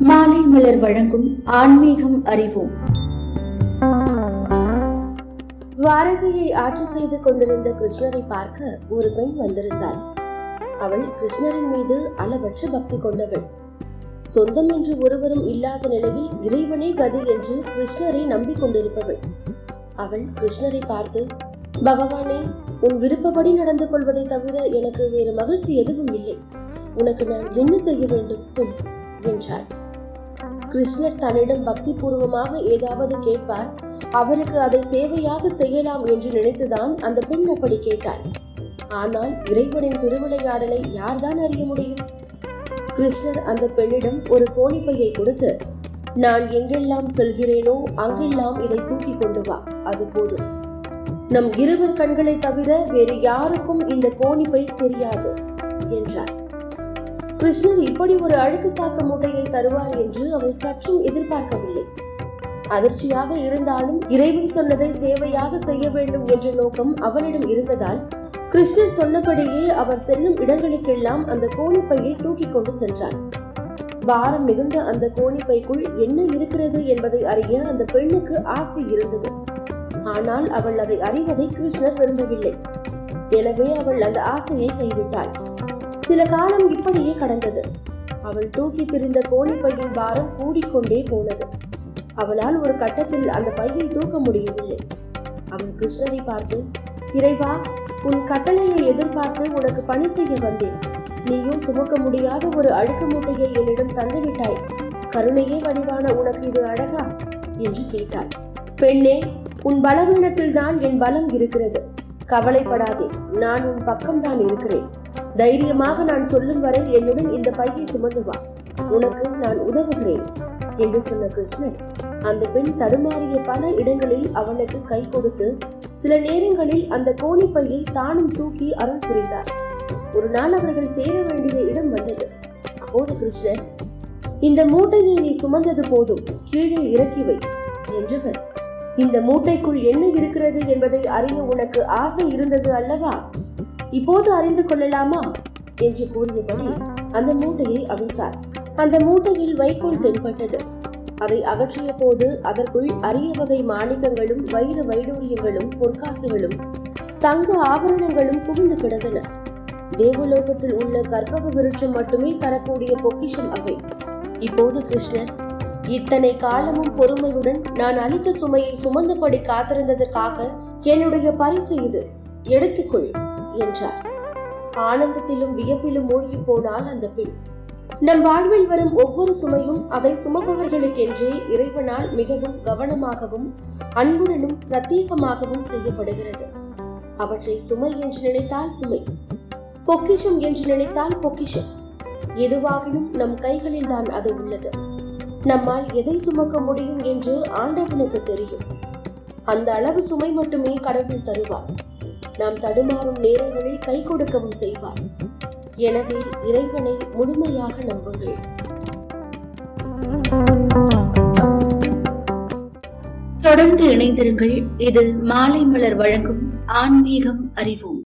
மாலை மலர் வழங்கும் ஆன்மீகம் அறிவோம். துவாரகையை ஆட்சி செய்து கொண்டிருந்த கிருஷ்ணரை பார்க்க ஒரு பெண் வந்திருந்தாள். அவள் கிருஷ்ணரின் மீது அளவற்ற பக்தி கொண்டவள். சொந்தம் என்று ஒருவரும் இல்லாத நிலையில் இறைவனே கதி என்று கிருஷ்ணரை நம்பிக்கொண்டிருப்பவள் அவள் கிருஷ்ணரை பார்த்து பகவானே உன் விருப்பப்படி நடந்து கொள்வதை தவிர எனக்கு வேறு மகிழ்ச்சி எதுவும் இல்லை. உனக்கு நான் என்ன செய்ய வேண்டும்? சொல் என்றாள். கிருஷ்ணர் தன்னிடம் பக்தி பூர்வமாக ஏதாவது கேட்பார் அவருக்கு அதை சேவையாக செய்யலாம் என்று நினைத்துதான் அந்த பெண் அப்படி கேட்டாள். ஆனால் இறைவனின் திருவிளையாடலை யார்தான் அறிய முடியும்? கிருஷ்ணர் அந்த பெண்ணிடம் ஒரு கோணிப்பையை கொடுத்து நான் எங்கெல்லாம் செல்கிறேனோ அங்கெல்லாம் இதை தூக்கி கொண்டு வா அது போதும். நம் இருவர் கண்களை தவிர வேறு யாருக்கும் இந்த கோணிப்பை தெரியாது என்றார். கிருஷ்ணர் இப்படி ஒரு அழுக்கு சாக்கு மூட்டையை தருவார் என்று அவள் சற்றும் எதிர்பார்க்கவில்லை. அதிர்ச்சியாக இருந்தாலும் இறைவன் சொன்னதை சேவையாக செய்ய வேண்டும் என்ற நோக்கம் அவளிடம் இருந்ததால் கிருஷ்ணர் சொன்னபடியே அவர் செல்லும் இடங்களுக்கெல்லாம் அந்த கோணிப்பையை தூக்கி கொண்டு சென்றார். பாரம் மிகுந்த அந்த கோணிப்பைக்குள் என்ன இருக்கிறது என்பதை அறிய அந்த பெண்ணுக்கு ஆசை இருந்தது. ஆனால் அவள் அதை அறிவதை கிருஷ்ணர் விரும்பவில்லை. எனவே அவள் அந்த ஆசையை கைவிட்டாள். சில காலம் இப்படியே கடந்தது. அவள் தூக்கி திரிந்த கோணிப்பையின் பாரம் கூடிக்கொண்டே போனது. அவளால் ஒரு கட்டத்தில் அந்த பையை தூக்க முடியவில்லை. அவள் கிருஷ்ணரை பார்த்து இறைவா உன் கட்டளையை எதிர்பார்த்து உனக்கு பணி செய்ய வந்தேன். நீயும் சுமக்க முடியாத ஒரு அழுக்கு மூட்டையை என்னிடம் தந்துவிட்டாய் கருணையே வடிவான உனக்கு இது அழகா? என்று கேட்டாள். பெண்ணே உன் பலவீனத்தில் தான் என் பலம் இருக்கிறது. கவலைப்படாதே நான் உன் பக்கம்தான் இருக்கிறேன். தைரியமாக நான் சொல்லும் வரை என்னுடன் இந்த பையை சுமந்து வா. உனக்கு நான் உதவுகிறேன் என்று சொன்ன கிருஷ்ணர் அந்த பெண் தடுமாறிய பல இடங்களில் அவளுக்கு கை கொடுத்து சில நேரங்களில் அந்த கோணிப்பையை தானும் தூக்கி அருள் புரிந்தார். ஒரு நாள் அவர்கள் சேர வேண்டிய இடம் வந்தது. அப்போது கிருஷ்ணர் இந்த மூட்டையை நீ சுமந்தது போதும் கீழே இறக்கி வை என்றவர். இந்த மூட்டைக்குள் என்ன இருக்கிறது என்பதை அறிய உனக்கு ஆசை இருந்தது அல்லவா? இப்போது அறிந்து கொள்ளலாமா? என்று கூறியபடி அந்த மூட்டையை அவிழ்த்தார். அந்த மூட்டையில் வைக்கோல் தென்பட்டது. அதை அகற்றிய போது அதற்குள் அரிய வகை மாணிக்கங்களும் வைர வைடூரியங்களும் பொற்காசுகளும் தங்க ஆபரணங்களும் குவிந்து கிடந்தன. தேவலோகத்தில் உள்ள கற்பக விருட்சம் மட்டுமே தரக்கூடிய பொக்கிஷம் அவை. இப்போது கிருஷ்ணர் இத்தனை காலமும் பொறுமையுடன் நான் அளித்த சுமையை சுமந்தபடி காத்திருந்ததற்காக என்னுடைய பரிசு இது. எடுத்துக்கொள். என்றார். ஆனந்தத்திலும் வியப்பிலும் மூழ்கி போனால் அந்த பெண். நம் வாழ்வில் வரும் ஒவ்வொரு சுமையும் அதை சுமப்பவர்களுக்கென்றே இறைவனால் மிகவும் கவனமாகவும் அன்புடனும் பிரத்யேகமாகவும் செய்யப்படுகிறது. அவற்றை சுமை என்று நினைத்தால் சுமை பொக்கிஷம் என்று நினைத்தால் பொக்கிஷம். எதுவாகினும் நம் கைகளில் தான் அது உள்ளது. நம்மால் எதை சுமக்க முடியும் என்று ஆண்டவனுக்கு தெரியும். அந்த அளவு சுமை மட்டுமே கடவுள் தருவார். நாம் தடுமாறும் நேரங்களில் கை கொடுக்கவும் செய்வார். எனவே இறைவனை முழுமையாக நம்புங்கள். தொடர்ந்து இணைந்திருங்கள். இது மாலை மலர் வழங்கும் ஆன்மீகம் அறிவோம்.